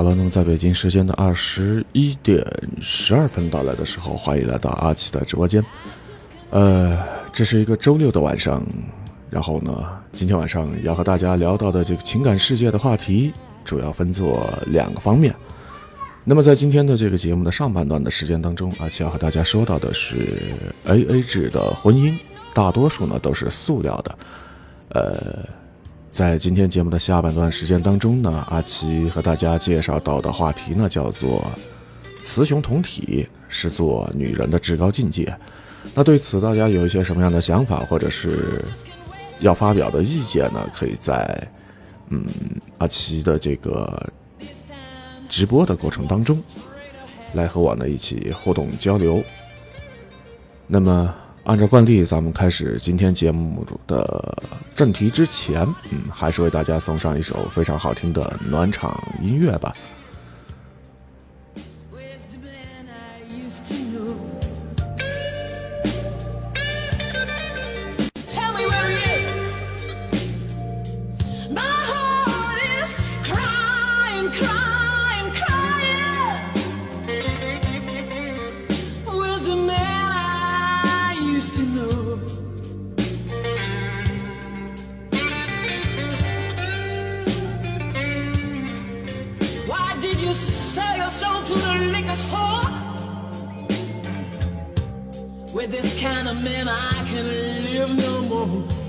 好了，那么在北京时间的二十一点十二分到来的时候，欢迎来到阿奇的直播间。呃，这是一个周六的晚上，然后呢，今天晚上要和大家聊到的这个情感世界的话题，主要分作两个方面。那么在今天的这个节目的上半段的时间当中，阿奇要和大家说到的是 A A 制的婚姻，大多数呢都是塑料的，呃。在今天节目的下半段时间当中呢，阿奇和大家介绍到的话题呢，叫做“雌雄同体是做女人的至高境界”。那对此大家有一些什么样的想法，或者是要发表的意见呢？可以在嗯阿奇的这个直播的过程当中来和我呢一起互动交流。那么。按照惯例，咱们开始今天节目的正题之前，嗯，还是为大家送上一首非常好听的暖场音乐吧。this kind of man I can live no more.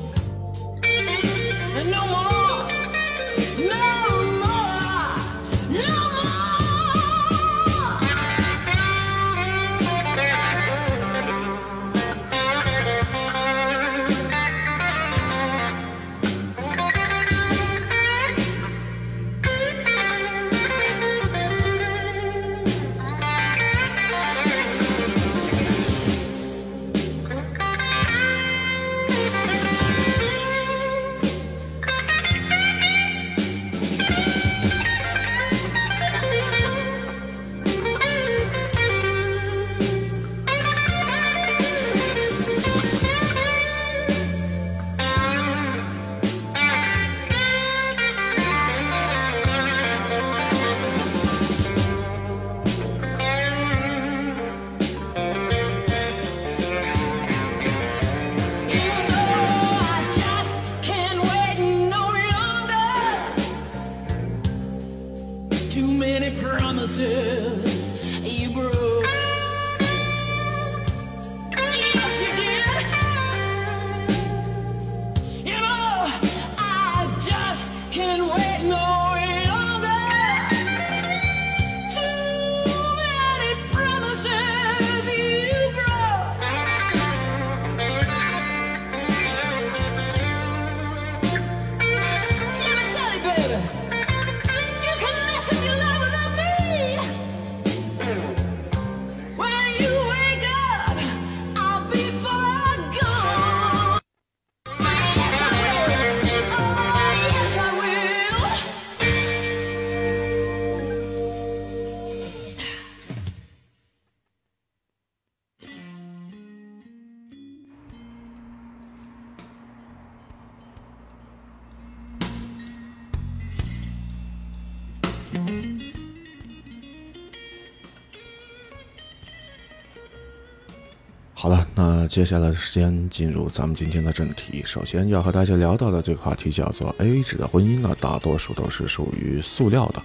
接下来的时间进入咱们今天的正题。首先要和大家聊到的这个话题叫做 A A 制的婚姻呢，大多数都是属于塑料的。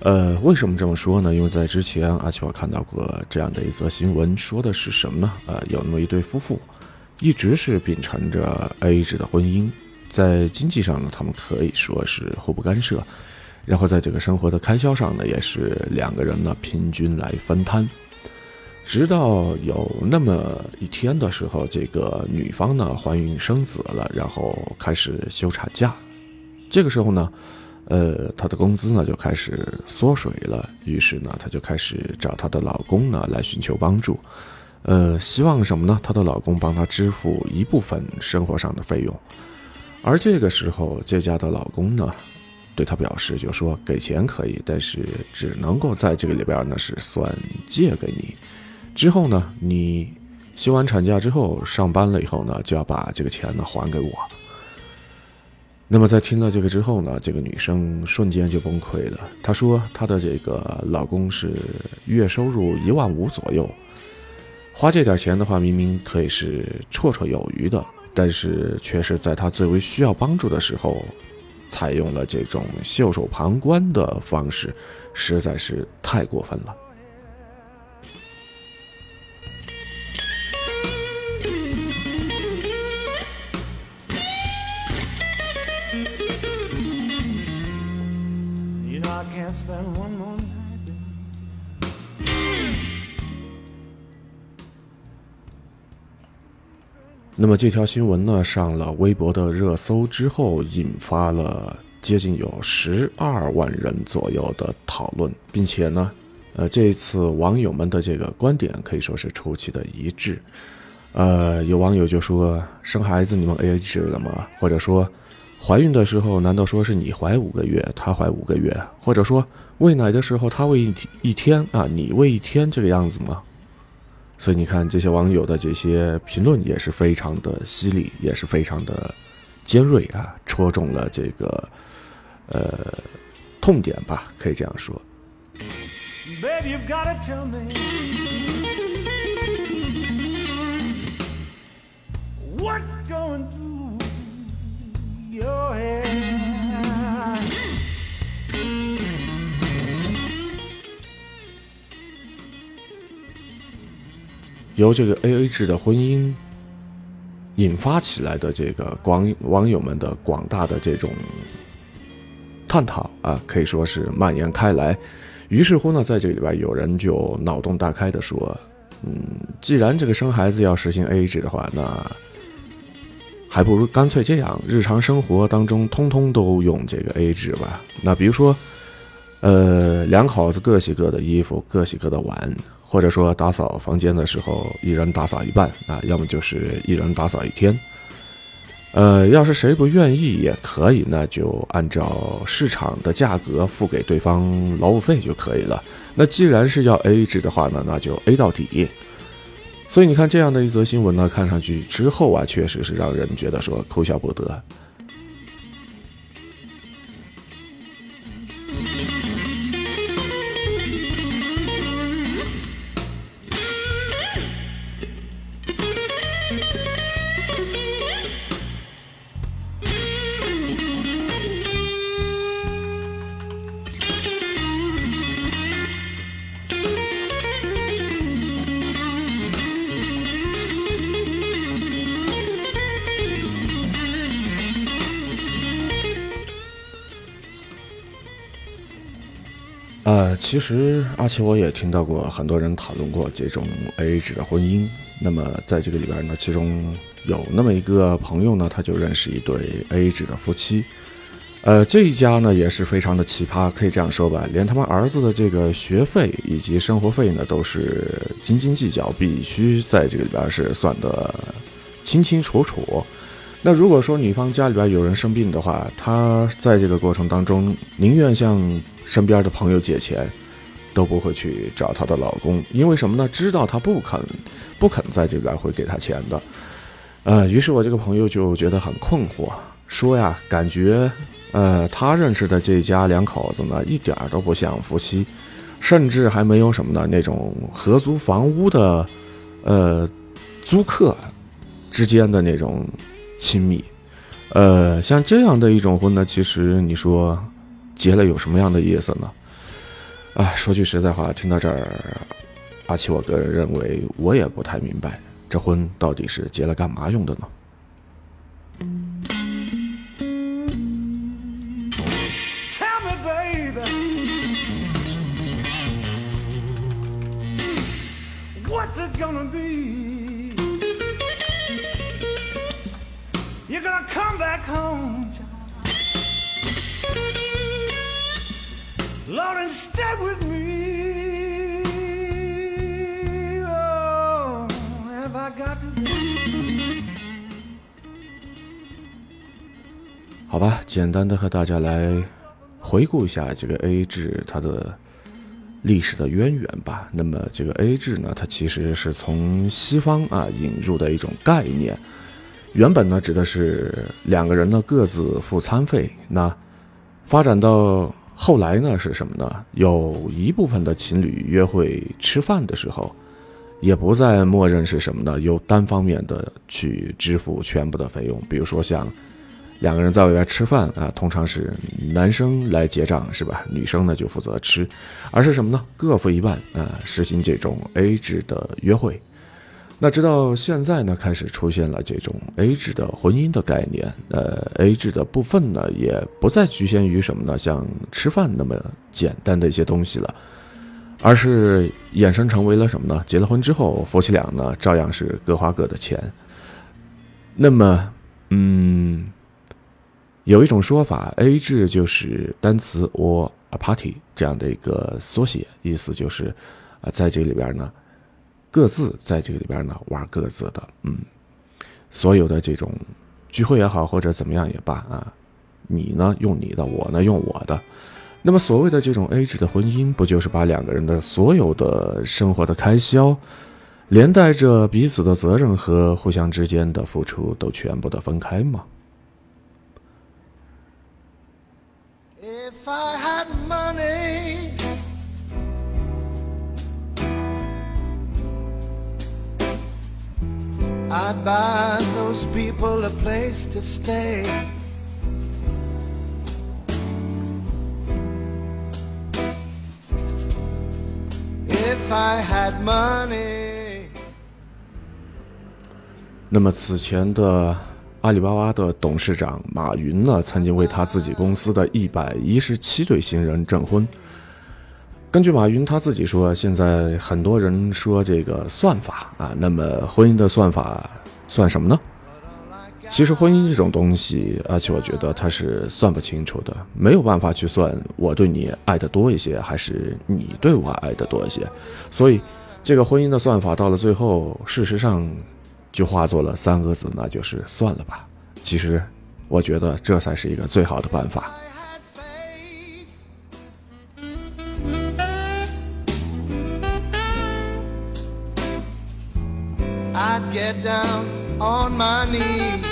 呃，为什么这么说呢？因为在之前阿奇我看到过这样的一则新闻，说的是什么呢？呃，有那么一对夫妇，一直是秉承着 A A 制的婚姻，在经济上呢，他们可以说是互不干涉，然后在这个生活的开销上呢，也是两个人呢平均来分摊。直到有那么一天的时候，这个女方呢怀孕生子了，然后开始休产假。这个时候呢，呃，她的工资呢就开始缩水了。于是呢，她就开始找她的老公呢来寻求帮助，呃，希望什么呢？她的老公帮她支付一部分生活上的费用。而这个时候，这家的老公呢，对她表示，就说给钱可以，但是只能够在这个里边呢是算借给你。之后呢，你休完产假之后上班了以后呢，就要把这个钱呢还给我。那么在听了这个之后呢，这个女生瞬间就崩溃了。她说，她的这个老公是月收入一万五左右，花这点钱的话，明明可以是绰绰有余的。但是却是在他最为需要帮助的时候，采用了这种袖手旁观的方式，实在是太过分了。那么这条新闻呢，上了微博的热搜之后，引发了接近有十二万人左右的讨论，并且呢，呃，这一次网友们的这个观点可以说是出奇的一致。呃，有网友就说：“生孩子你们 AA 制了吗？”或者说：“怀孕的时候难道说是你怀五个月，他怀五个月？”或者说：“喂奶的时候他喂一一天啊，你喂一天这个样子吗？”所以你看，这些网友的这些评论也是非常的犀利，也是非常的尖锐啊，戳中了这个呃痛点吧，可以这样说。由这个 A A 制的婚姻引发起来的这个广网友们的广大的这种探讨啊，可以说是蔓延开来。于是乎呢，在这里边有人就脑洞大开的说：“嗯，既然这个生孩子要实行 A A 制的话，那还不如干脆这样，日常生活当中通通都用这个 A A 制吧。那比如说，呃，两口子各洗各的衣服，各洗各的碗。”或者说打扫房间的时候，一人打扫一半啊，要么就是一人打扫一天。呃，要是谁不愿意也可以，那就按照市场的价格付给对方劳务费就可以了。那既然是要 A 制的话呢，那就 A 到底。所以你看这样的一则新闻呢，看上去之后啊，确实是让人觉得说哭笑不得。其实阿奇我也听到过很多人讨论过这种 AA 制的婚姻。那么在这个里边呢，其中有那么一个朋友呢，他就认识一对 AA 制的夫妻。呃，这一家呢也是非常的奇葩，可以这样说吧，连他们儿子的这个学费以及生活费呢，都是斤斤计较，必须在这个里边是算得清清楚楚。那如果说女方家里边有人生病的话，她在这个过程当中宁愿向身边的朋友借钱，都不会去找她的老公，因为什么呢？知道她不肯，不肯在这边会给她钱的。呃，于是我这个朋友就觉得很困惑，说呀，感觉呃，他认识的这家两口子呢，一点都不像夫妻，甚至还没有什么呢那种合租房屋的，呃，租客之间的那种亲密。呃，像这样的一种婚呢，其实你说。结了有什么样的意思呢？啊，说句实在话，听到这儿，阿奇我个人认为我也不太明白这婚到底是结了干嘛用的呢？what's it gonna be？you gotta come back home。Lord, instead with me. Oh, have I got to? 好吧，简单的和大家来回顾一下这个 A 制它的历史的渊源吧。那么这个 A 制呢，它其实是从西方啊引入的一种概念，原本呢指的是两个人呢各自付餐费。那发展到后来呢是什么呢？有一部分的情侣约会吃饭的时候，也不再默认是什么呢？由单方面的去支付全部的费用。比如说像两个人在外边吃饭啊，通常是男生来结账是吧？女生呢就负责吃，而是什么呢？各付一半啊，实行这种 A 制的约会。那直到现在呢，开始出现了这种 A 制的婚姻的概念。呃，A 制的部分呢，也不再局限于什么呢？像吃饭那么简单的一些东西了，而是衍生成为了什么呢？结了婚之后，夫妻俩呢，照样是各花各的钱。那么，嗯，有一种说法，A 制就是单词 or a party 这样的一个缩写，意思就是啊，在这里边呢。各自在这个里边呢玩各自的，嗯，所有的这种聚会也好，或者怎么样也罢啊，你呢用你的，我呢用我的。那么所谓的这种 A 制的婚姻，不就是把两个人的所有的生活的开销，连带着彼此的责任和互相之间的付出，都全部的分开吗？I'd buy those people a place to stay. If I had money. 那么此前的阿里巴巴的董事长马云呢，曾经为他自己公司的一百一十七对新人证婚。根据马云他自己说，现在很多人说这个算法啊，那么婚姻的算法算什么呢？其实婚姻这种东西，而且我觉得他是算不清楚的，没有办法去算我对你爱的多一些，还是你对我爱的多一些。所以，这个婚姻的算法到了最后，事实上就化作了三个字，那就是算了吧。其实，我觉得这才是一个最好的办法。I'd get down on my knees.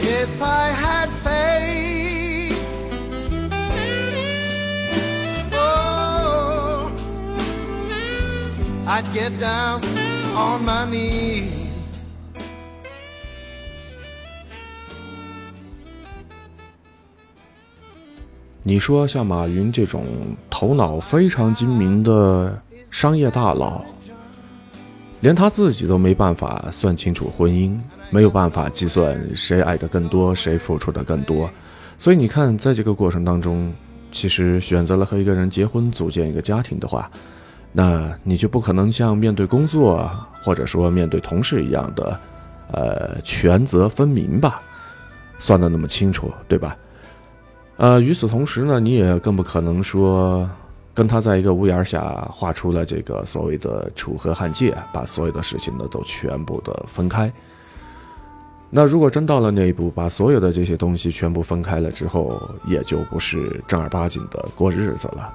If I had faith, oh, I'd get down on my knees. 你说像马云这种头脑非常精明的商业大佬，连他自己都没办法算清楚婚姻，没有办法计算谁爱的更多，谁付出的更多。所以你看，在这个过程当中，其实选择了和一个人结婚，组建一个家庭的话，那你就不可能像面对工作或者说面对同事一样的，呃，权责分明吧，算的那么清楚，对吧？呃，与此同时呢，你也更不可能说跟他在一个屋檐下画出了这个所谓的楚河汉界，把所有的事情呢都全部的分开。那如果真到了那一步，把所有的这些东西全部分开了之后，也就不是正儿八经的过日子了。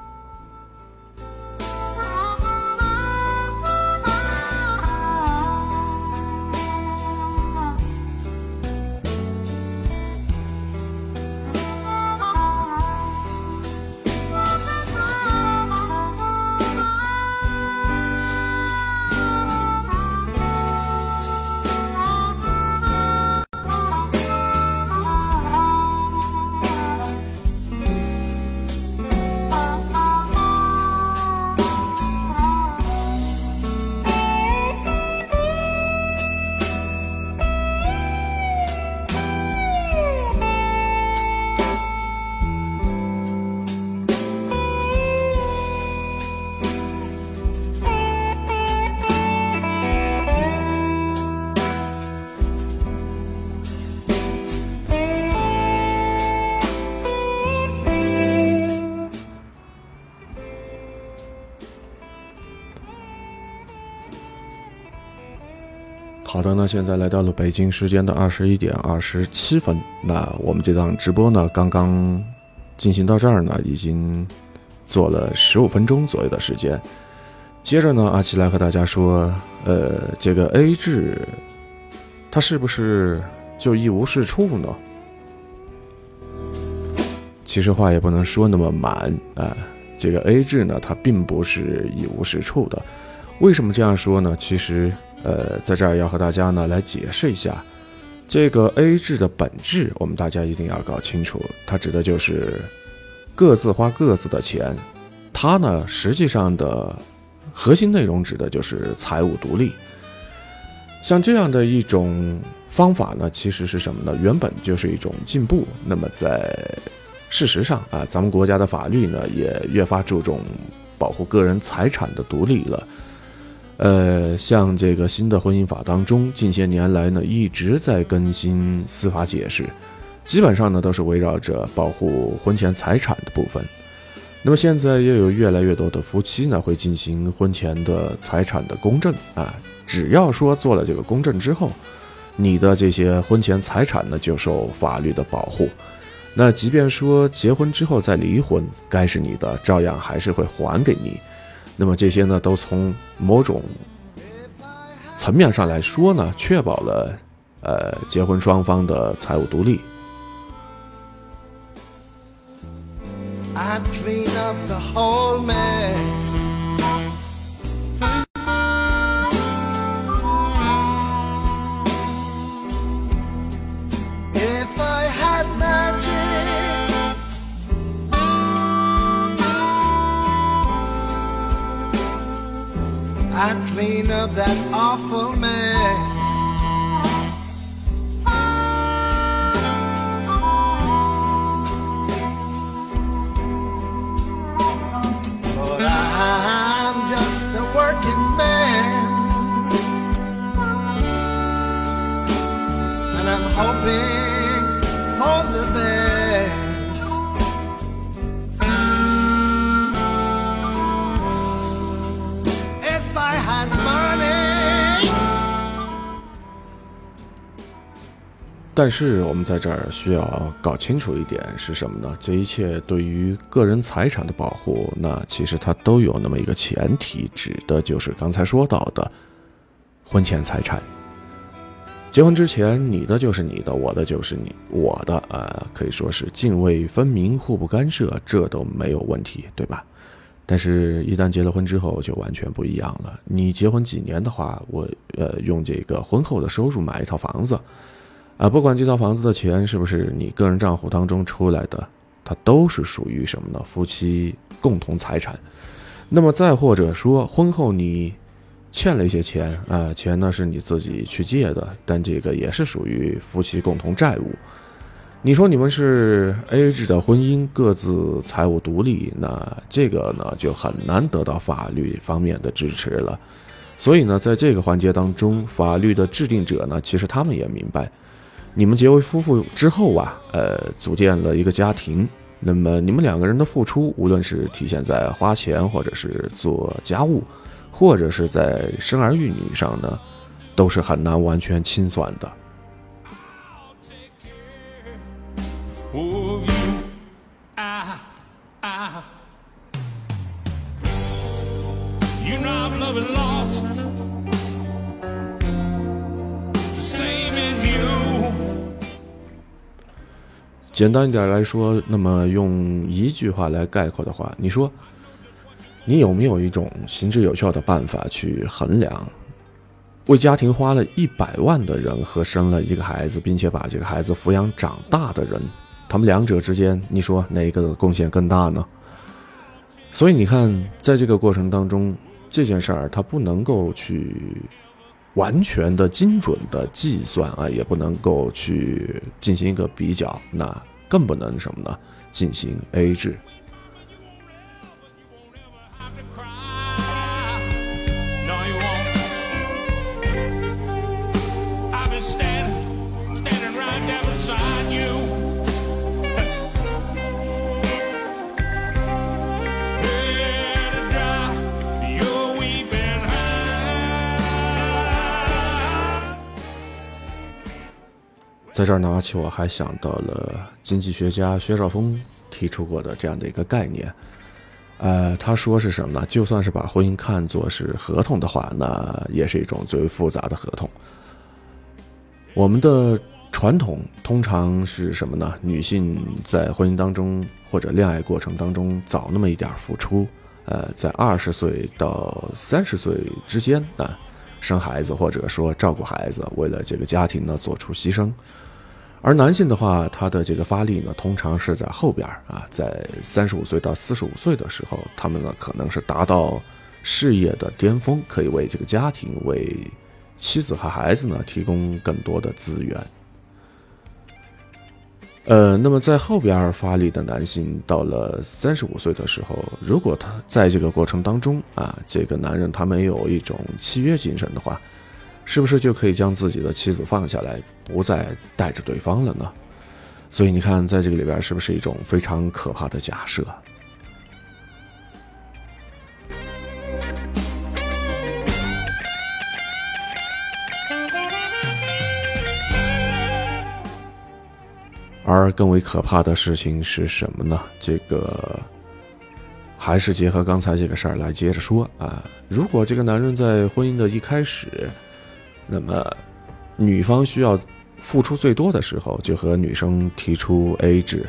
在来到了北京时间的二十一点二十七分。那我们这档直播呢，刚刚进行到这儿呢，已经做了十五分钟左右的时间。接着呢，阿奇来和大家说，呃，这个 A 制，它是不是就一无是处呢？其实话也不能说那么满啊。这个 A 制呢，它并不是一无是处的。为什么这样说呢？其实。呃，在这儿要和大家呢来解释一下，这个 A 制的本质，我们大家一定要搞清楚，它指的就是各自花各自的钱，它呢实际上的核心内容指的就是财务独立。像这样的一种方法呢，其实是什么呢？原本就是一种进步。那么在事实上啊，咱们国家的法律呢也越发注重保护个人财产的独立了。呃，像这个新的婚姻法当中，近些年来呢一直在更新司法解释，基本上呢都是围绕着保护婚前财产的部分。那么现在又有越来越多的夫妻呢会进行婚前的财产的公证啊，只要说做了这个公证之后，你的这些婚前财产呢就受法律的保护。那即便说结婚之后再离婚，该是你的照样还是会还给你。那么这些呢，都从某种层面上来说呢，确保了呃结婚双方的财务独立。I clean up I clean up that awful mess. 但是我们在这儿需要搞清楚一点是什么呢？这一切对于个人财产的保护，那其实它都有那么一个前提，指的就是刚才说到的婚前财产。结婚之前，你的就是你的，我的就是你我的，啊，可以说是泾渭分明，互不干涉，这都没有问题，对吧？但是，一旦结了婚之后，就完全不一样了。你结婚几年的话，我呃用这个婚后的收入买一套房子。啊，不管这套房子的钱是不是你个人账户当中出来的，它都是属于什么呢？夫妻共同财产。那么再或者说，婚后你欠了一些钱啊，钱呢是你自己去借的，但这个也是属于夫妻共同债务。你说你们是 A 制的婚姻，各自财务独立，那这个呢就很难得到法律方面的支持了。所以呢，在这个环节当中，法律的制定者呢，其实他们也明白。你们结为夫妇之后啊，呃，组建了一个家庭。那么你们两个人的付出，无论是体现在花钱，或者是做家务，或者是在生儿育女上呢，都是很难完全清算的。简单一点来说，那么用一句话来概括的话，你说，你有没有一种行之有效的办法去衡量，为家庭花了一百万的人和生了一个孩子，并且把这个孩子抚养长大的人，他们两者之间，你说哪一个贡献更大呢？所以你看，在这个过程当中，这件事儿它不能够去完全的精准的计算啊，也不能够去进行一个比较，那。更不能什么呢？进行 A 制。在这儿呢，阿奇我还想到了经济学家薛兆丰提出过的这样的一个概念。呃，他说是什么呢？就算是把婚姻看作是合同的话，那也是一种最为复杂的合同。我们的传统通常是什么呢？女性在婚姻当中或者恋爱过程当中早那么一点付出，呃，在二十岁到三十岁之间啊，生孩子或者说照顾孩子，为了这个家庭呢做出牺牲。而男性的话，他的这个发力呢，通常是在后边啊，在三十五岁到四十五岁的时候，他们呢可能是达到事业的巅峰，可以为这个家庭、为妻子和孩子呢提供更多的资源。呃，那么在后边发力的男性，到了三十五岁的时候，如果他在这个过程当中啊，这个男人他没有一种契约精神的话。是不是就可以将自己的妻子放下来，不再带着对方了呢？所以你看，在这个里边，是不是一种非常可怕的假设？而更为可怕的事情是什么呢？这个还是结合刚才这个事儿来接着说啊。如果这个男人在婚姻的一开始，那么，女方需要付出最多的时候，就和女生提出 A 制，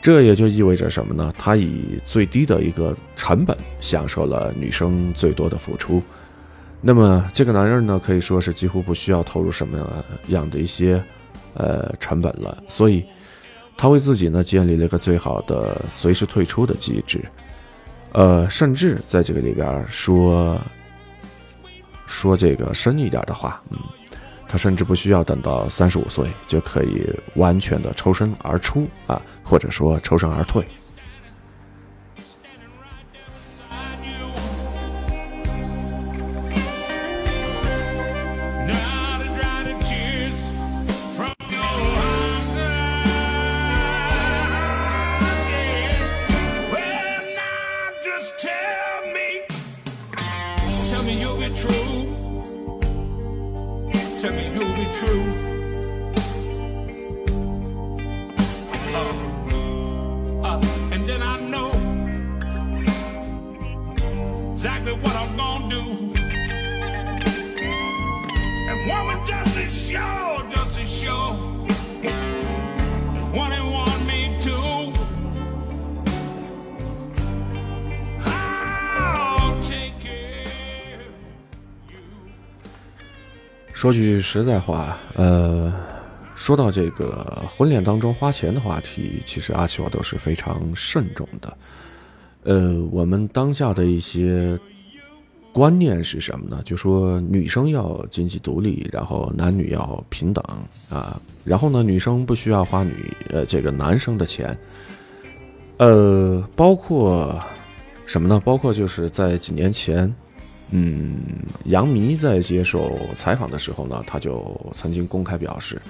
这也就意味着什么呢？他以最低的一个成本享受了女生最多的付出。那么，这个男人呢，可以说是几乎不需要投入什么样的一些呃成本了，所以他为自己呢建立了一个最好的随时退出的机制，呃，甚至在这个里边说。说这个深一点的话，嗯，他甚至不需要等到三十五岁就可以完全的抽身而出啊，或者说抽身而退。说句实在话，呃，说到这个婚恋当中花钱的话题，其实阿奇我都是非常慎重的。呃，我们当下的一些观念是什么呢？就说女生要经济独立，然后男女要平等啊，然后呢，女生不需要花女呃这个男生的钱。呃，包括什么呢？包括就是在几年前。嗯，杨幂在接受采访的时候呢，她就曾经公开表示，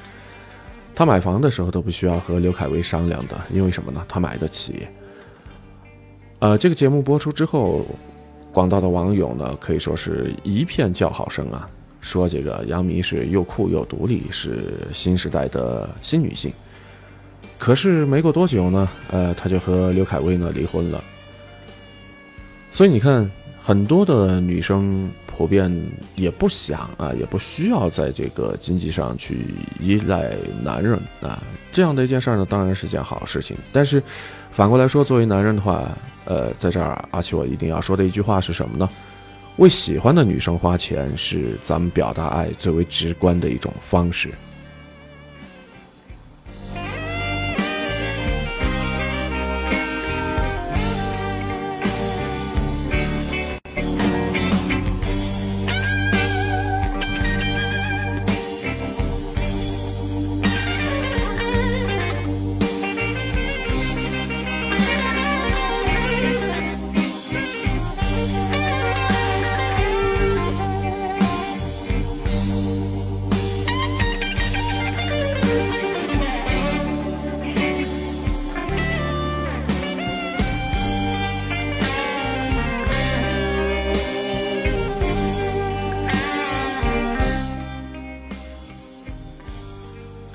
她买房的时候都不需要和刘恺威商量的，因为什么呢？她买得起。呃，这个节目播出之后，广大的网友呢可以说是一片叫好声啊，说这个杨幂是又酷又独立，是新时代的新女性。可是没过多久呢，呃，她就和刘恺威呢离婚了。所以你看。很多的女生普遍也不想啊，也不需要在这个经济上去依赖男人啊。这样的一件事儿呢，当然是件好事情。但是反过来说，作为男人的话，呃，在这儿阿奇我一定要说的一句话是什么呢？为喜欢的女生花钱是咱们表达爱最为直观的一种方式。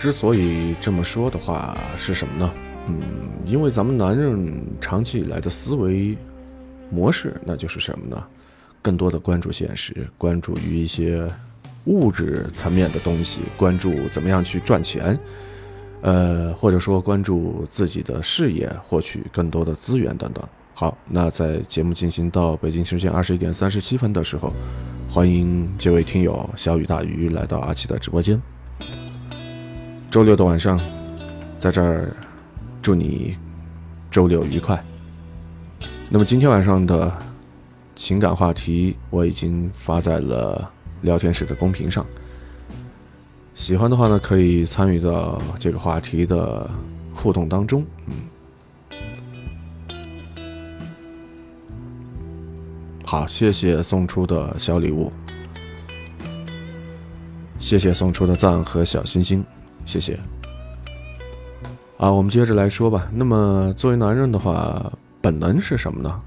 之所以这么说的话，是什么呢？嗯，因为咱们男人长期以来的思维模式，那就是什么呢？更多的关注现实，关注于一些物质层面的东西，关注怎么样去赚钱，呃，或者说关注自己的事业，获取更多的资源等等。好，那在节目进行到北京时间二十一点三十七分的时候，欢迎这位听友小雨大鱼来到阿奇的直播间。周六的晚上，在这儿祝你周六愉快。那么今天晚上的情感话题我已经发在了聊天室的公屏上，喜欢的话呢，可以参与到这个话题的互动当中，嗯。好，谢谢送出的小礼物，谢谢送出的赞和小心心，谢谢。啊，我们接着来说吧。那么，作为男人的话，本能是什么呢？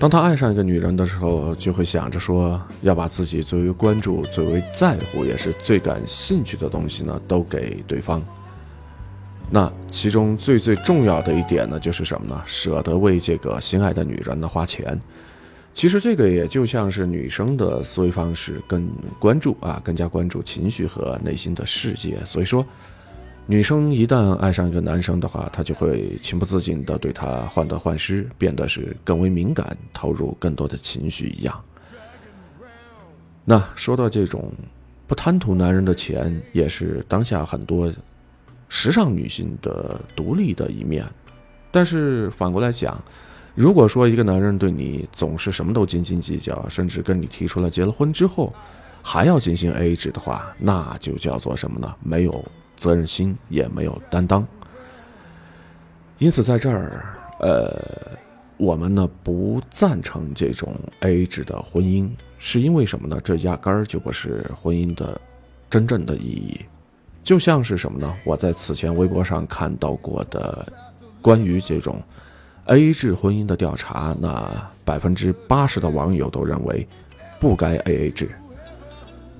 当他爱上一个女人的时候，就会想着说，要把自己最为关注、最为在乎，也是最感兴趣的东西呢，都给对方。那其中最最重要的一点呢，就是什么呢？舍得为这个心爱的女人呢花钱。其实这个也就像是女生的思维方式，更关注啊，更加关注情绪和内心的世界。所以说，女生一旦爱上一个男生的话，她就会情不自禁的对他患得患失，变得是更为敏感，投入更多的情绪一样。那说到这种不贪图男人的钱，也是当下很多时尚女性的独立的一面。但是反过来讲，如果说一个男人对你总是什么都斤斤计较，甚至跟你提出了结了婚之后还要进行 AA 制的话，那就叫做什么呢？没有责任心，也没有担当。因此，在这儿，呃，我们呢不赞成这种 AA 制的婚姻，是因为什么呢？这压根儿就不是婚姻的真正的意义。就像是什么呢？我在此前微博上看到过的关于这种。A 制婚姻的调查，那百分之八十的网友都认为不该 AA 制，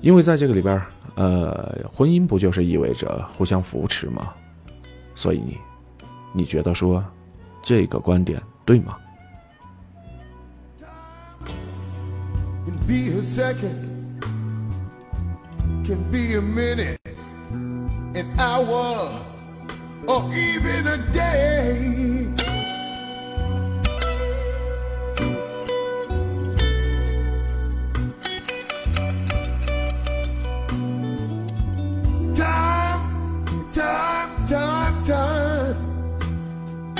因为在这个里边，呃，婚姻不就是意味着互相扶持吗？所以，你觉得说这个观点对吗？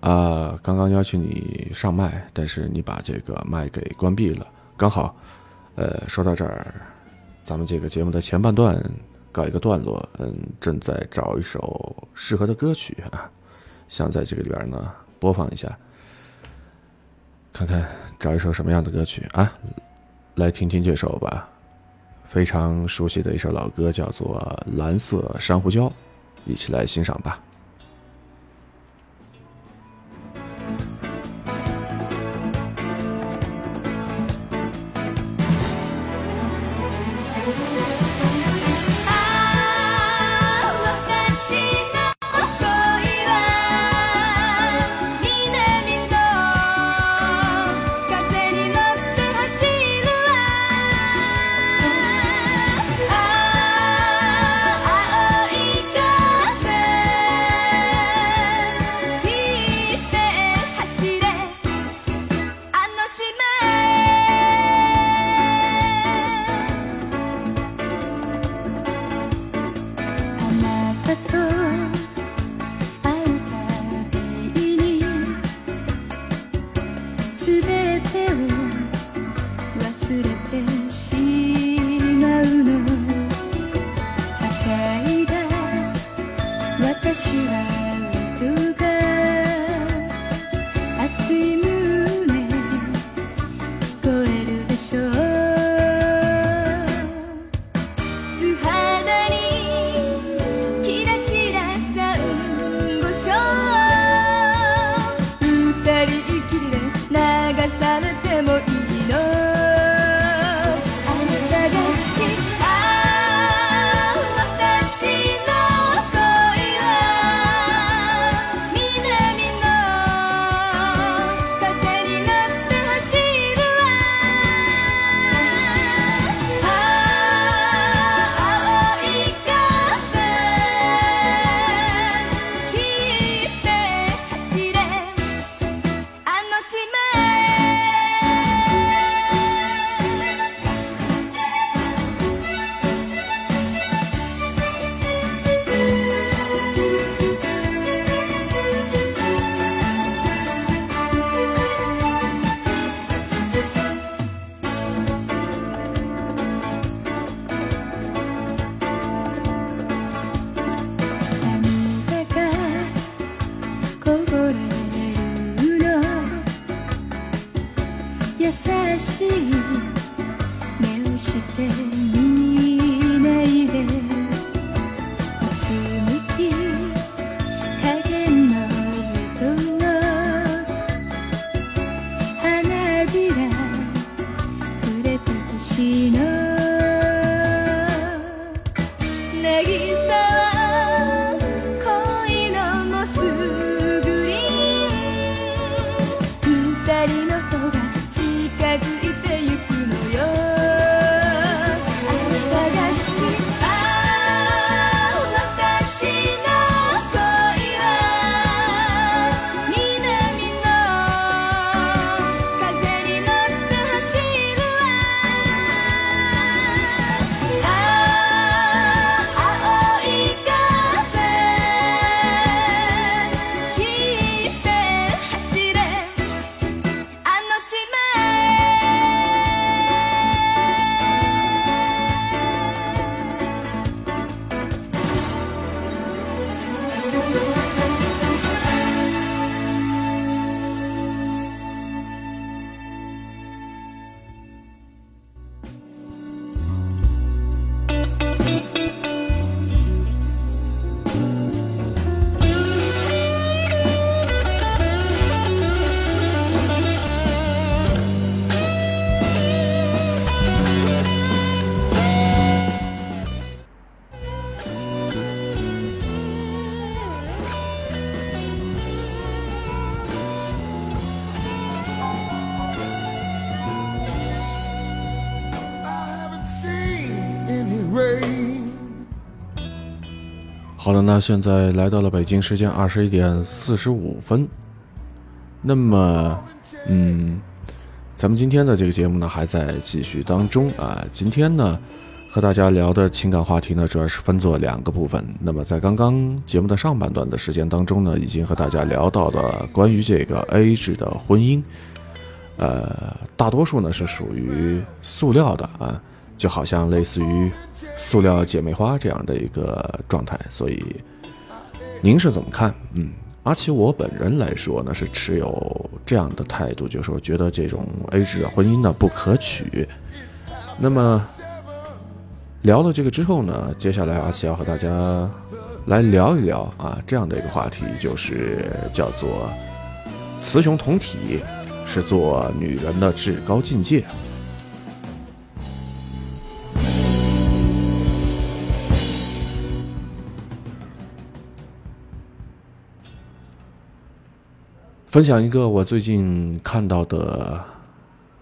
啊，刚刚邀请你上麦，但是你把这个麦给关闭了。刚好，呃，说到这儿，咱们这个节目的前半段告一个段落。嗯，正在找一首适合的歌曲啊，想在这个里边呢播放一下，看看找一首什么样的歌曲啊，来听听这首吧，非常熟悉的一首老歌，叫做《蓝色珊瑚礁》，一起来欣赏吧。好了，那现在来到了北京时间二十一点四十五分。那么，嗯，咱们今天的这个节目呢还在继续当中啊。今天呢，和大家聊的情感话题呢，主要是分作两个部分。那么在刚刚节目的上半段的时间当中呢，已经和大家聊到了关于这个 A 制的婚姻，呃，大多数呢是属于塑料的啊。就好像类似于塑料姐妹花这样的一个状态，所以您是怎么看？嗯，阿奇我本人来说呢，是持有这样的态度，就是我觉得这种 A 制婚姻呢不可取。那么聊了这个之后呢，接下来阿奇要和大家来聊一聊啊这样的一个话题，就是叫做雌雄同体是做女人的至高境界。分享一个我最近看到的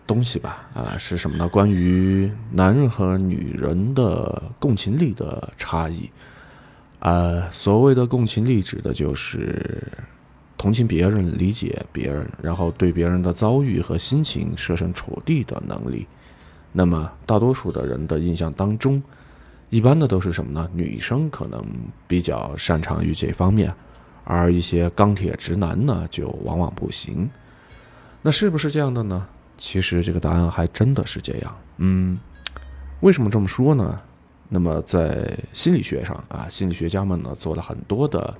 东西吧，啊，是什么呢？关于男人和女人的共情力的差异。啊，所谓的共情力指的就是同情别人、理解别人，然后对别人的遭遇和心情设身处地的能力。那么，大多数的人的印象当中，一般的都是什么呢？女生可能比较擅长于这方面。而一些钢铁直男呢，就往往不行。那是不是这样的呢？其实这个答案还真的是这样。嗯，为什么这么说呢？那么在心理学上啊，心理学家们呢做了很多的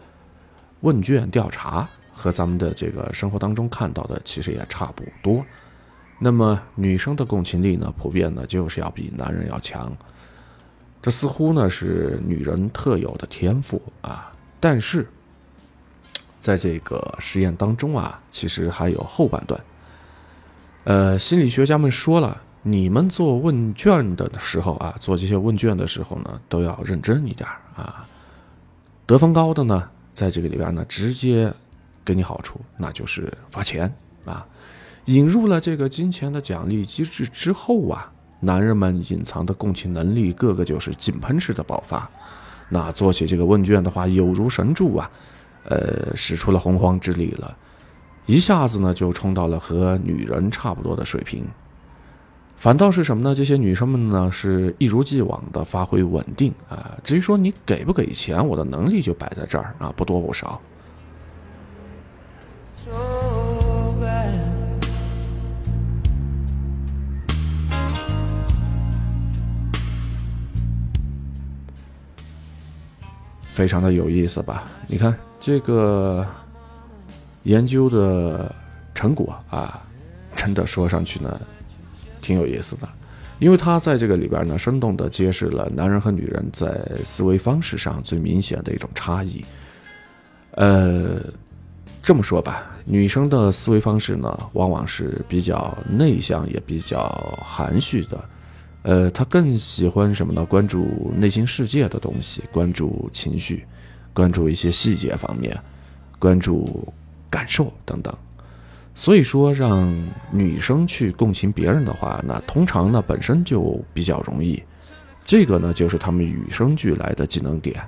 问卷调查，和咱们的这个生活当中看到的其实也差不多。那么女生的共情力呢，普遍呢就是要比男人要强。这似乎呢是女人特有的天赋啊，但是在这个实验当中啊，其实还有后半段。呃，心理学家们说了，你们做问卷的时候啊，做这些问卷的时候呢，都要认真一点啊。得分高的呢，在这个里边呢，直接给你好处，那就是发钱啊。引入了这个金钱的奖励机制之后啊，男人们隐藏的共情能力，个个就是井喷式的爆发。那做起这个问卷的话，有如神助啊，呃，使出了洪荒之力了。一下子呢，就冲到了和女人差不多的水平。反倒是什么呢？这些女生们呢，是一如既往的发挥稳定啊。至于说你给不给钱，我的能力就摆在这儿啊，不多不少。非常的有意思吧？你看这个。研究的成果啊，真的说上去呢，挺有意思的，因为他在这个里边呢，生动的揭示了男人和女人在思维方式上最明显的一种差异。呃，这么说吧，女生的思维方式呢，往往是比较内向，也比较含蓄的。呃，她更喜欢什么呢？关注内心世界的东西，关注情绪，关注一些细节方面，关注。感受等等，所以说让女生去共情别人的话，那通常呢本身就比较容易。这个呢就是他们与生俱来的技能点。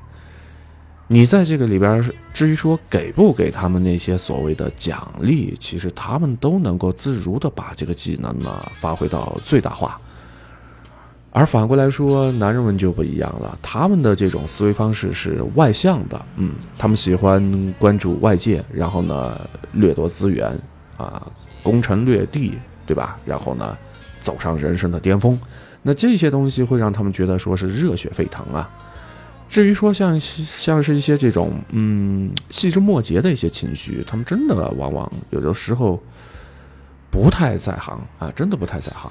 你在这个里边，至于说给不给他们那些所谓的奖励，其实他们都能够自如的把这个技能呢发挥到最大化。而反过来说，男人们就不一样了，他们的这种思维方式是外向的，嗯，他们喜欢关注外界，然后呢掠夺资源，啊，攻城略地，对吧？然后呢走上人生的巅峰，那这些东西会让他们觉得说是热血沸腾啊。至于说像像是一些这种嗯细枝末节的一些情绪，他们真的往往有的时候不太在行啊，真的不太在行。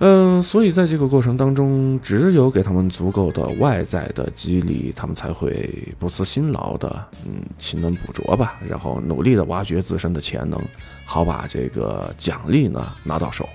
嗯，所以在这个过程当中，只有给他们足够的外在的激励，他们才会不辞辛劳的，嗯，勤能补拙吧，然后努力的挖掘自身的潜能，好把这个奖励呢拿到手。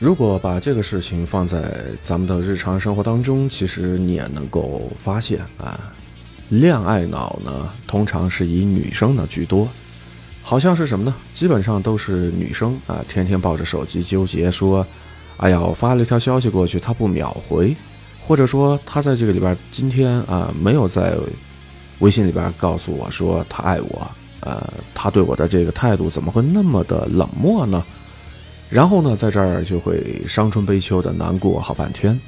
如果把这个事情放在咱们的日常生活当中，其实你也能够发现啊，恋爱脑呢，通常是以女生呢居多，好像是什么呢？基本上都是女生啊，天天抱着手机纠结，说，哎呀，我发了一条消息过去，他不秒回，或者说他在这个里边今天啊没有在微信里边告诉我说他爱我，呃，他对我的这个态度怎么会那么的冷漠呢？然后呢，在这儿就会伤春悲秋的难过好半天，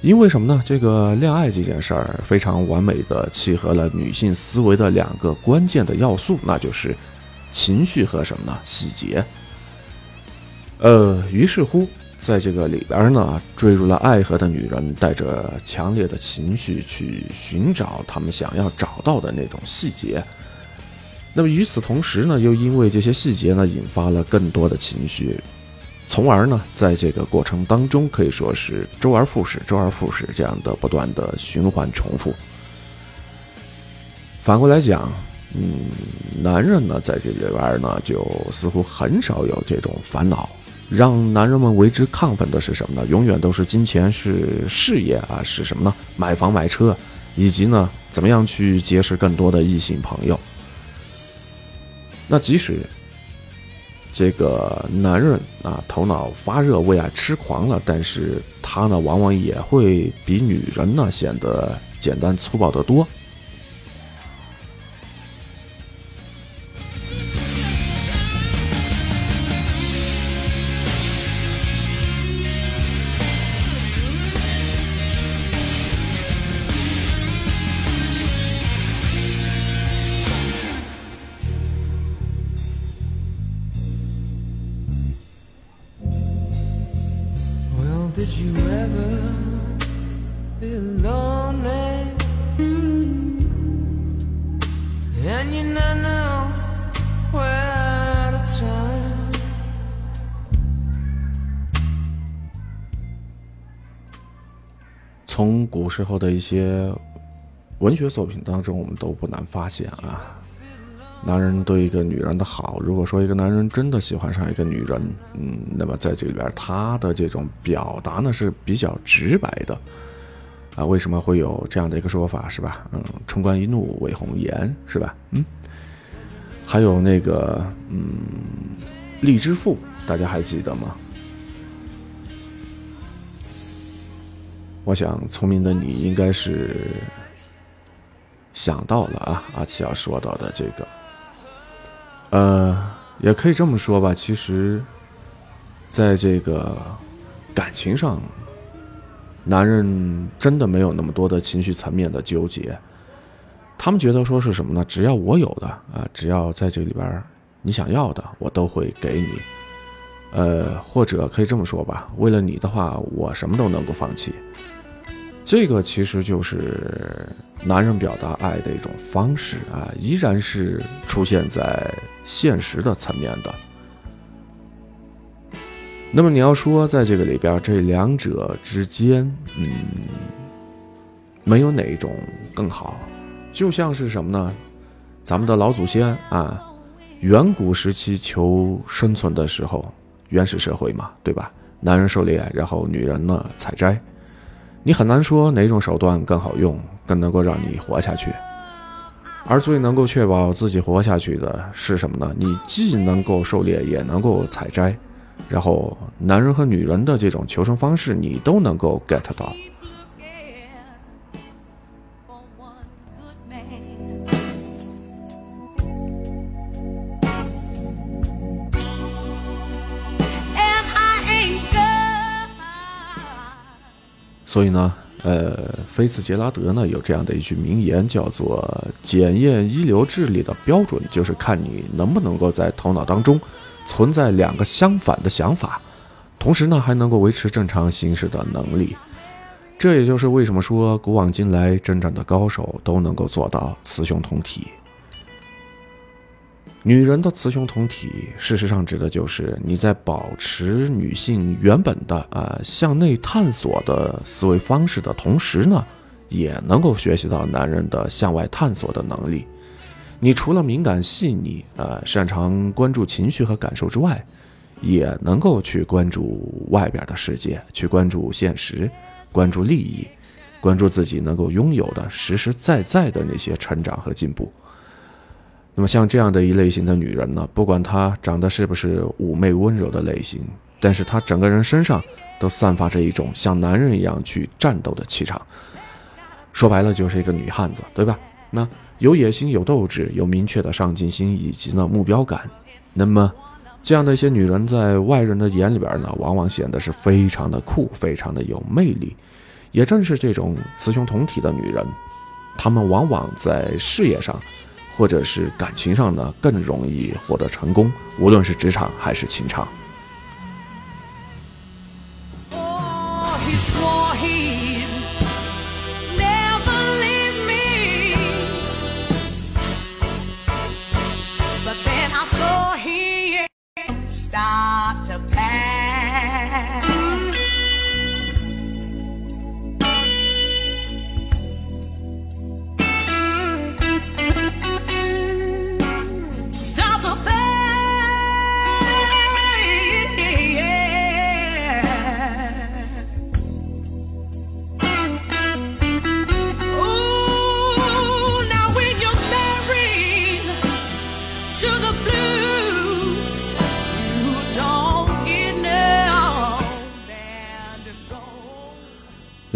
因为什么呢？这个恋爱这件事儿非常完美的契合了女性思维的两个关键的要素，那就是情绪和什么呢？细节。呃，于是乎，在这个里边呢，坠入了爱河的女人带着强烈的情绪去寻找他们想要找到的那种细节。那么与此同时呢，又因为这些细节呢，引发了更多的情绪。从而呢，在这个过程当中，可以说是周而复始、周而复始这样的不断的循环重复。反过来讲，嗯，男人呢，在这里边呢，就似乎很少有这种烦恼。让男人们为之亢奋的是什么呢？永远都是金钱，是事业啊，是什么呢？买房买车，以及呢，怎么样去结识更多的异性朋友。那即使。这个男人啊，头脑发热、为爱痴狂了，但是他呢，往往也会比女人呢显得简单粗暴得多。从古时候的一些文学作品当中，我们都不难发现啊，男人对一个女人的好，如果说一个男人真的喜欢上一个女人，嗯，那么在这里边他的这种表达呢是比较直白的啊。为什么会有这样的一个说法是吧？嗯，冲冠一怒为红颜是吧？嗯，还有那个嗯，荔枝赋，大家还记得吗？我想，聪明的你应该是想到了啊，阿奇要说到的这个，呃，也可以这么说吧。其实，在这个感情上，男人真的没有那么多的情绪层面的纠结。他们觉得说是什么呢？只要我有的啊，只要在这里边你想要的，我都会给你。呃，或者可以这么说吧，为了你的话，我什么都能够放弃。这个其实就是男人表达爱的一种方式啊，依然是出现在现实的层面的。那么你要说在这个里边，这两者之间，嗯，没有哪一种更好，就像是什么呢？咱们的老祖先啊，远古时期求生存的时候，原始社会嘛，对吧？男人狩猎，然后女人呢采摘。你很难说哪种手段更好用，更能够让你活下去。而最能够确保自己活下去的是什么呢？你既能够狩猎，也能够采摘，然后男人和女人的这种求生方式，你都能够 get 到。所以呢，呃，菲茨杰拉德呢有这样的一句名言，叫做“检验一流智力的标准，就是看你能不能够在头脑当中存在两个相反的想法，同时呢还能够维持正常行驶的能力。”这也就是为什么说古往今来真正的高手都能够做到雌雄同体。女人的雌雄同体，事实上指的就是你在保持女性原本的啊、向内探索的思维方式的同时呢，也能够学习到男人的向外探索的能力。你除了敏感细腻，呃，擅长关注情绪和感受之外，也能够去关注外边的世界，去关注现实，关注利益，关注自己能够拥有的实实在在的那些成长和进步。那么像这样的一类型的女人呢，不管她长得是不是妩媚温柔的类型，但是她整个人身上都散发着一种像男人一样去战斗的气场。说白了就是一个女汉子，对吧？那有野心、有斗志、有明确的上进心以及呢目标感。那么这样的一些女人在外人的眼里边呢，往往显得是非常的酷，非常的有魅力。也正是这种雌雄同体的女人，她们往往在事业上。或者是感情上呢，更容易获得成功，无论是职场还是情场。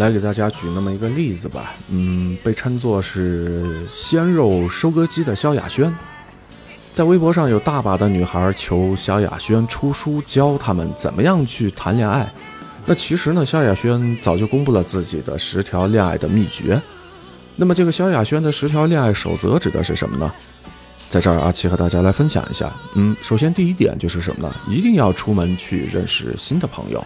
来给大家举那么一个例子吧，嗯，被称作是鲜肉收割机的萧亚轩，在微博上有大把的女孩求萧亚轩出书，教他们怎么样去谈恋爱。那其实呢，萧亚轩早就公布了自己的十条恋爱的秘诀。那么这个萧亚轩的十条恋爱守则指的是什么呢？在这儿，阿七和大家来分享一下。嗯，首先第一点就是什么呢？一定要出门去认识新的朋友。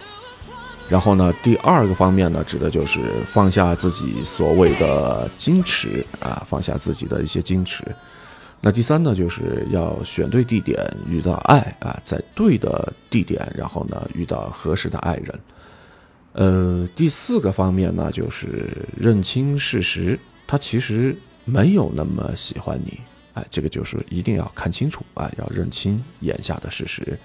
然后呢，第二个方面呢，指的就是放下自己所谓的矜持啊，放下自己的一些矜持。那第三呢，就是要选对地点，遇到爱啊，在对的地点，然后呢，遇到合适的爱人。呃，第四个方面呢，就是认清事实，他其实没有那么喜欢你。哎，这个就是一定要看清楚啊，要认清眼下的事实。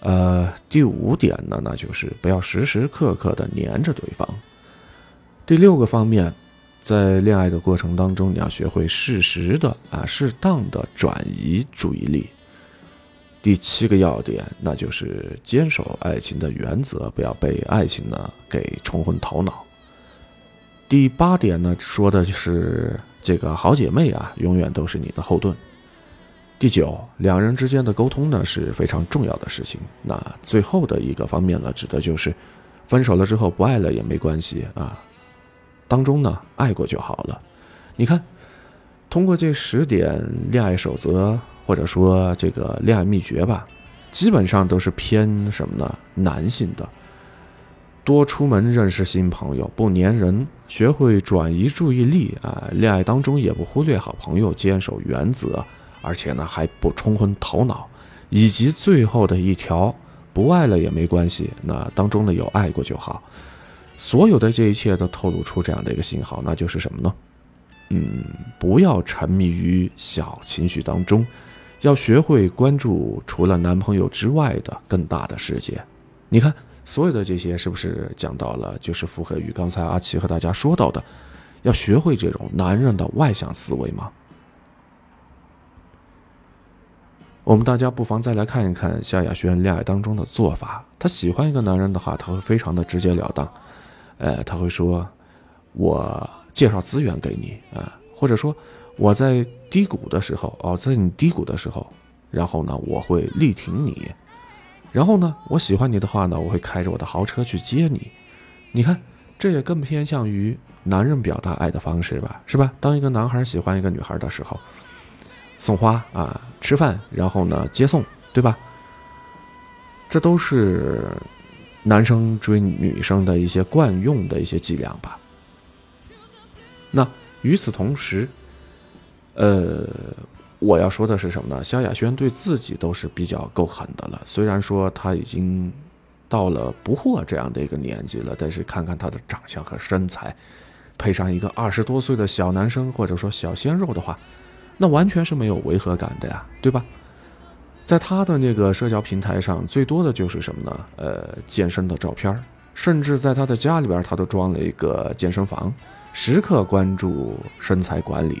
呃，第五点呢，那就是不要时时刻刻的黏着对方。第六个方面，在恋爱的过程当中，你要学会适时的啊，适当的转移注意力。第七个要点，那就是坚守爱情的原则，不要被爱情呢给冲昏头脑。第八点呢，说的就是这个好姐妹啊，永远都是你的后盾。第九，两人之间的沟通呢是非常重要的事情。那最后的一个方面呢，指的就是分手了之后不爱了也没关系啊，当中呢爱过就好了。你看，通过这十点恋爱守则或者说这个恋爱秘诀吧，基本上都是偏什么呢？男性的，多出门认识新朋友，不粘人，学会转移注意力啊，恋爱当中也不忽略好朋友，坚守原则。而且呢，还不冲昏头脑，以及最后的一条，不爱了也没关系，那当中呢有爱过就好。所有的这一切都透露出这样的一个信号，那就是什么呢？嗯，不要沉迷于小情绪当中，要学会关注除了男朋友之外的更大的世界。你看，所有的这些是不是讲到了，就是符合于刚才阿奇和大家说到的，要学会这种男人的外向思维吗？我们大家不妨再来看一看夏亚轩恋爱当中的做法。她喜欢一个男人的话，他会非常的直截了当，呃，他会说：“我介绍资源给你啊，或者说我在低谷的时候，哦，在你低谷的时候，然后呢，我会力挺你，然后呢，我喜欢你的话呢，我会开着我的豪车去接你。你看，这也更偏向于男人表达爱的方式吧，是吧？当一个男孩喜欢一个女孩的时候。”送花啊，吃饭，然后呢接送，对吧？这都是男生追女生的一些惯用的一些伎俩吧。那与此同时，呃，我要说的是什么呢？萧亚轩对自己都是比较够狠的了。虽然说他已经到了不惑这样的一个年纪了，但是看看他的长相和身材，配上一个二十多岁的小男生或者说小鲜肉的话。那完全是没有违和感的呀，对吧？在他的那个社交平台上，最多的就是什么呢？呃，健身的照片甚至在他的家里边，他都装了一个健身房，时刻关注身材管理。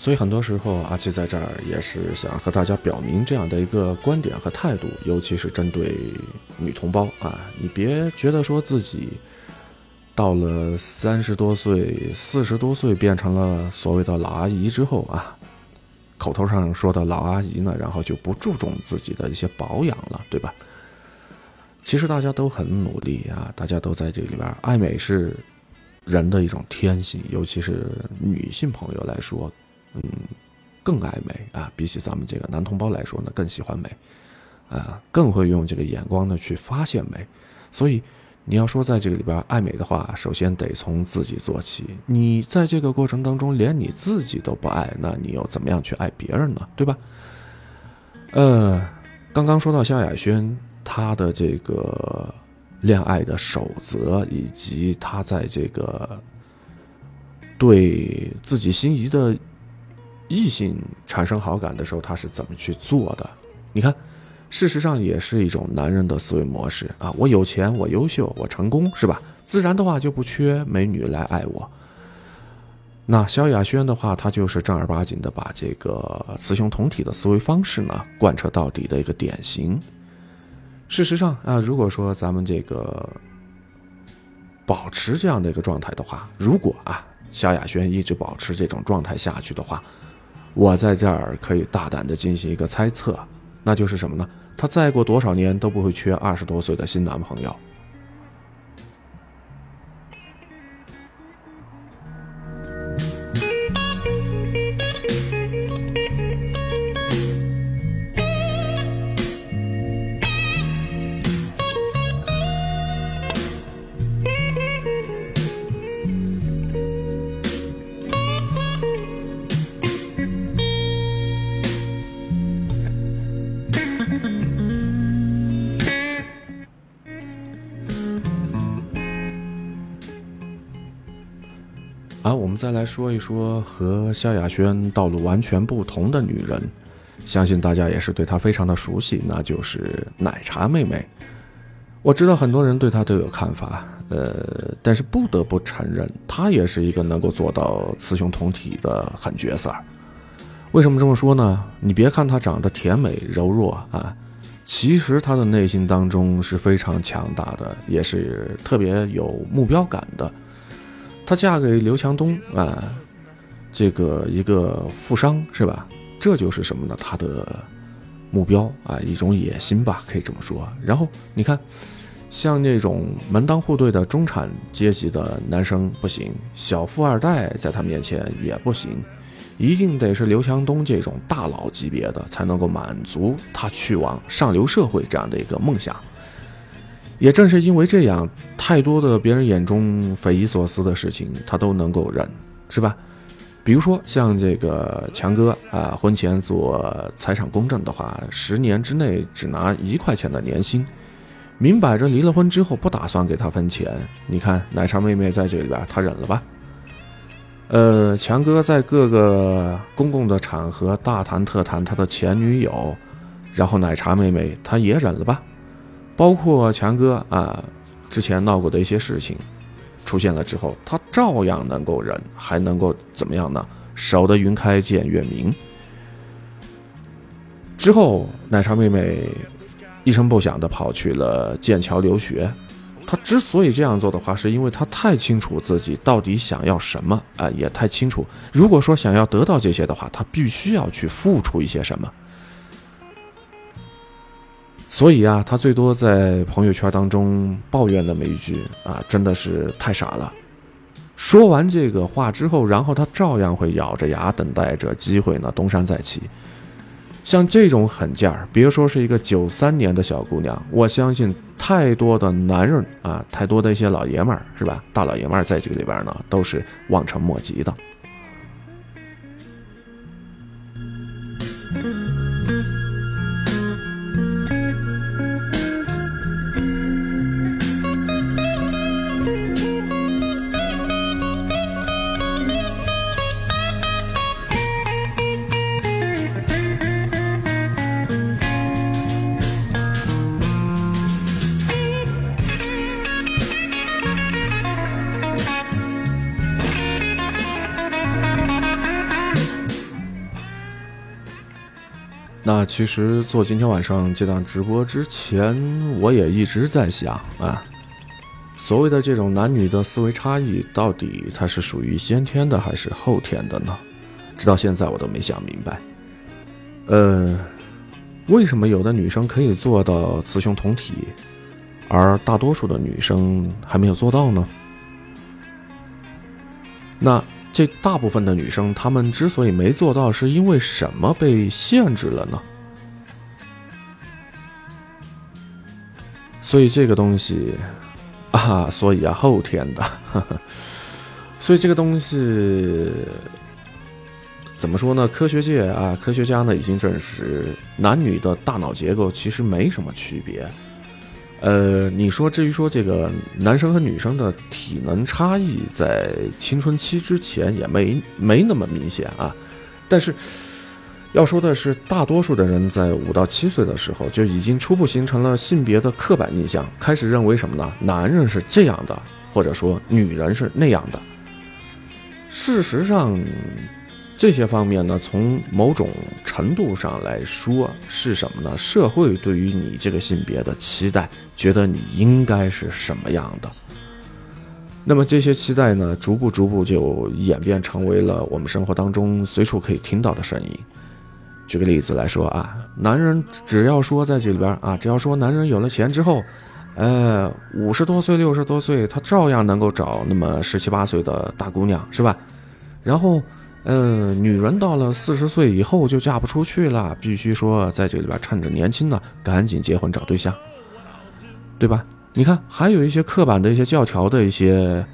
所以很多时候，阿七在这儿也是想和大家表明这样的一个观点和态度，尤其是针对女同胞啊，你别觉得说自己到了三十多岁、四十多岁变成了所谓的老阿姨之后啊，口头上说的老阿姨呢，然后就不注重自己的一些保养了，对吧？其实大家都很努力啊，大家都在这里边，爱美是人的一种天性，尤其是女性朋友来说。嗯，更爱美啊！比起咱们这个男同胞来说呢，更喜欢美，啊，更会用这个眼光呢去发现美。所以，你要说在这个里边爱美的话，首先得从自己做起。你在这个过程当中连你自己都不爱，那你又怎么样去爱别人呢？对吧？呃，刚刚说到萧亚轩她的这个恋爱的守则，以及她在这个对自己心仪的。异性产生好感的时候，他是怎么去做的？你看，事实上也是一种男人的思维模式啊！我有钱，我优秀，我成功，是吧？自然的话就不缺美女来爱我。那萧亚轩的话，他就是正儿八经的把这个雌雄同体的思维方式呢贯彻到底的一个典型。事实上啊，如果说咱们这个保持这样的一个状态的话，如果啊萧亚轩一直保持这种状态下去的话，我在这儿可以大胆的进行一个猜测，那就是什么呢？她再过多少年都不会缺二十多岁的新男朋友。说一说和萧亚轩道路完全不同的女人，相信大家也是对她非常的熟悉，那就是奶茶妹妹。我知道很多人对她都有看法，呃，但是不得不承认，她也是一个能够做到雌雄同体的狠角色。为什么这么说呢？你别看她长得甜美柔弱啊，其实她的内心当中是非常强大的，也是特别有目标感的。她嫁给刘强东啊，这个一个富商是吧？这就是什么呢？她的目标啊，一种野心吧，可以这么说。然后你看，像那种门当户对的中产阶级的男生不行，小富二代在他面前也不行，一定得是刘强东这种大佬级别的，才能够满足他去往上流社会这样的一个梦想。也正是因为这样，太多的别人眼中匪夷所思的事情，他都能够忍，是吧？比如说像这个强哥啊，婚前做财产公证的话，十年之内只拿一块钱的年薪，明摆着离了婚之后不打算给他分钱。你看奶茶妹妹在这里边，她忍了吧？呃，强哥在各个公共的场合大谈特谈他的前女友，然后奶茶妹妹她也忍了吧？包括强哥啊，之前闹过的一些事情，出现了之后，他照样能够忍，还能够怎么样呢？守得云开见月明。之后，奶茶妹妹一声不响地跑去了剑桥留学。她之所以这样做的话，是因为她太清楚自己到底想要什么啊、也太清楚，如果说想要得到这些的话，她必须要去付出一些什么。所以啊，他最多在朋友圈当中抱怨那么一句啊，真的是太傻了。说完这个话之后，然后他照样会咬着牙等待着机会呢，东山再起。像这种狠劲儿，别说是一个九三年的小姑娘，我相信太多的男人啊，太多的一些老爷们儿是吧？大老爷们儿在这个里边呢，都是望尘莫及的。那其实做今天晚上这档直播之前，我也一直在想啊，所谓的这种男女的思维差异，到底它是属于先天的还是后天的呢？直到现在我都没想明白。呃，为什么有的女生可以做到雌雄同体，而大多数的女生还没有做到呢？那这大部分的女生，她们之所以没做到，是因为什么被限制了呢？所以这个东西 啊，所以啊，后天的，呵 呵所以这个东西怎么说呢？科学界啊，科学家呢已经证实，男女的大脑结构其实没什么区别。呃，你说至于说这个男生和女生的体能差异，在青春期之前也没没那么明显啊，但是要说的是，大多数的人在五到七岁的时候就已经初步形成了性别的刻板印象，开始认为什么呢？男人是这样的，或者说女人是那样的。事实上，这些方面呢，从某种程度上来说是什么呢？社会对于你这个性别的期待，觉得你应该是什么样的。那么这些期待呢，逐步逐步就演变成为了我们生活当中随处可以听到的声音。举个例子来说啊，男人只要说在这里边啊，只要说男人有了钱之后，呃，五十多岁、六十多岁，他照样能够找那么十七八岁的大姑娘，是吧？然后，呃，女人到了四十岁以后就嫁不出去了，必须说在这里边趁着年轻呢，赶紧结婚找对象，对吧？你看，还有一些刻板的一些教条的一些。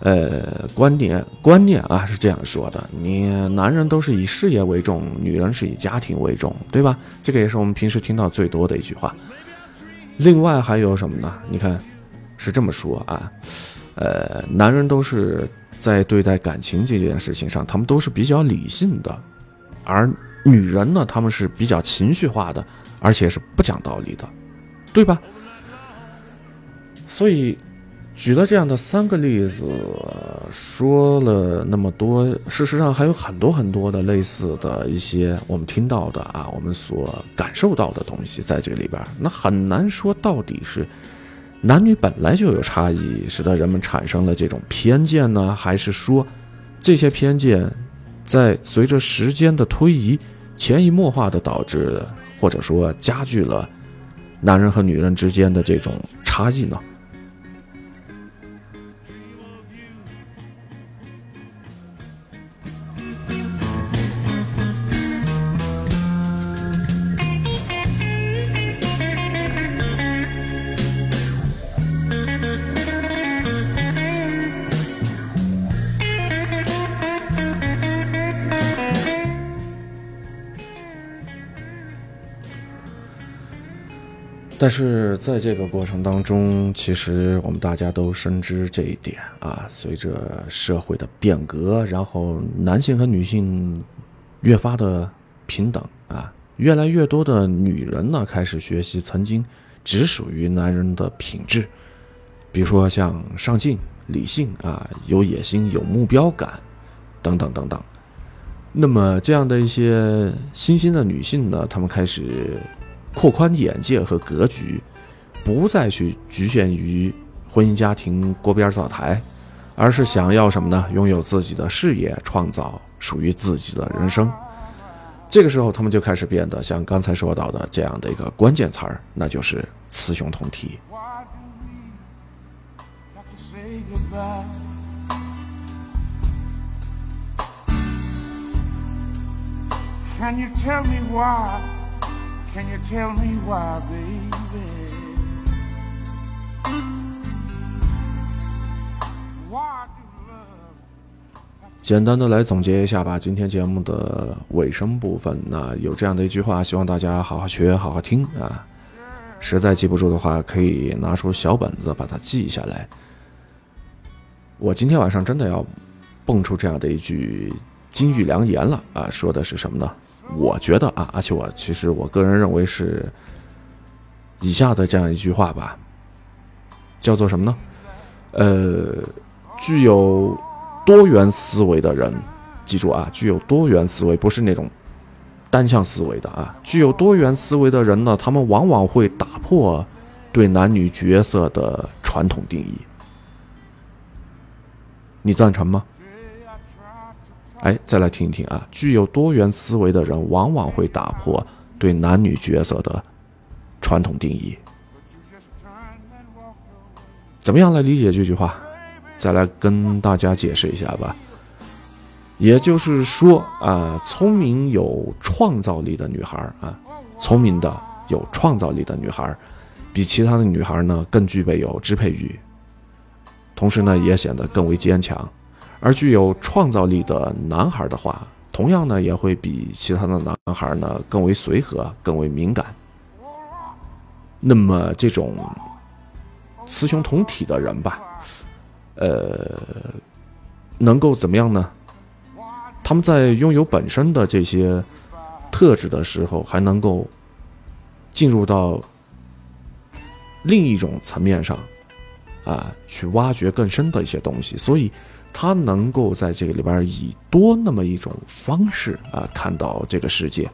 呃，观念观念啊是这样说的：你男人都是以事业为重，女人是以家庭为重，对吧？这个也是我们平时听到最多的一句话。另外还有什么呢？你看，是这么说啊，呃，男人都是在对待感情这件事情上，他们都是比较理性的，而女人呢，他们是比较情绪化的，而且是不讲道理的，对吧？所以。举了这样的三个例子，说了那么多，事实上还有很多很多的类似的一些我们听到的啊，我们所感受到的东西在这里边，那很难说到底是男女本来就有差异，使得人们产生了这种偏见呢，还是说这些偏见在随着时间的推移潜移默化的导致，或者说加剧了男人和女人之间的这种差异呢？但是在这个过程当中，其实我们大家都深知这一点啊。随着社会的变革，然后男性和女性越发的平等啊，越来越多的女人呢开始学习曾经只属于男人的品质，比如说像上进、理性啊、有野心、有目标感等等等等。那么这样的一些新兴的女性呢，她们开始。扩宽眼界和格局，不再去局限于婚姻家庭锅边灶台，而是想要什么呢？拥有自己的事业，创造属于自己的人生。这个时候，他们就开始变得像刚才说到的这样的一个关键词儿，那就是雌雄同体。Can you tell me why? Can you tell me why, baby? Why do love 简单的来总结一下吧，今天节目的尾声部分，那有这样的一句话，希望大家好好学，好好听啊。实在记不住的话，可以拿出小本子把它记下来。我今天晚上真的要蹦出这样的一句金玉良言了啊！说的是什么呢？我觉得啊，而且我其实我个人认为是以下的这样一句话吧，叫做什么呢？呃，具有多元思维的人，记住啊，具有多元思维，不是那种单向思维的啊。具有多元思维的人呢，他们往往会打破对男女角色的传统定义。你赞成吗？哎，再来听一听啊！具有多元思维的人，往往会打破对男女角色的传统定义。怎么样来理解这句话？再来跟大家解释一下吧。也就是说啊，聪明有创造力的女孩啊，聪明的有创造力的女孩，比其他的女孩呢更具备有支配欲，同时呢也显得更为坚强。而具有创造力的男孩的话，同样呢也会比其他的男孩呢更为随和、更为敏感。那么这种雌雄同体的人吧，呃，能够怎么样呢？他们在拥有本身的这些特质的时候，还能够进入到另一种层面上啊，去挖掘更深的一些东西，所以。他能够在这个里边以多那么一种方式啊，看到这个世界，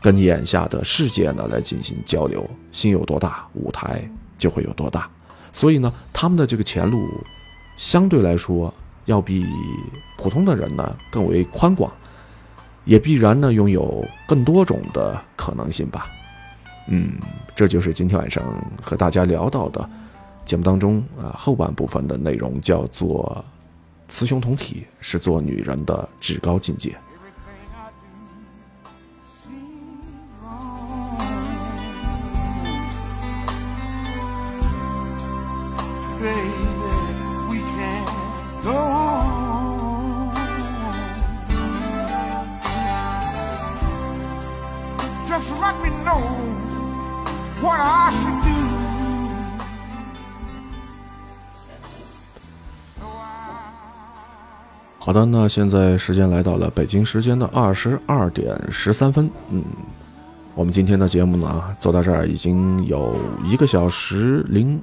跟眼下的世界呢来进行交流。心有多大，舞台就会有多大。所以呢，他们的这个前路相对来说要比普通的人呢更为宽广。也必然呢拥有更多种的可能性吧。嗯，这就是今天晚上和大家聊到的节目当中啊后半部分的内容，叫做“雌雄同体是做女人的至高境界”。we can go. Just let me know what I should 好的，那现在时间来到了北京时间的二十二点十三分。嗯，我们今天的节目呢，做到这儿已经有一个小时零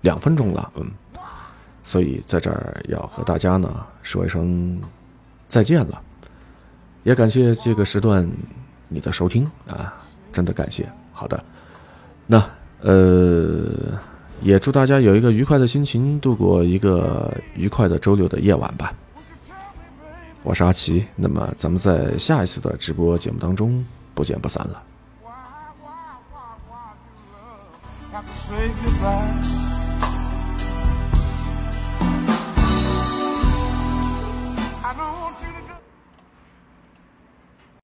两分钟了。嗯，所以在这儿要和大家呢说一声再见了，也感谢这个时段你的收听啊，真的感谢。好的，那呃，也祝大家有一个愉快的心情，度过一个愉快的周六的夜晚吧。我是阿奇，那么咱们在下一次的直播节目当中不见不散了。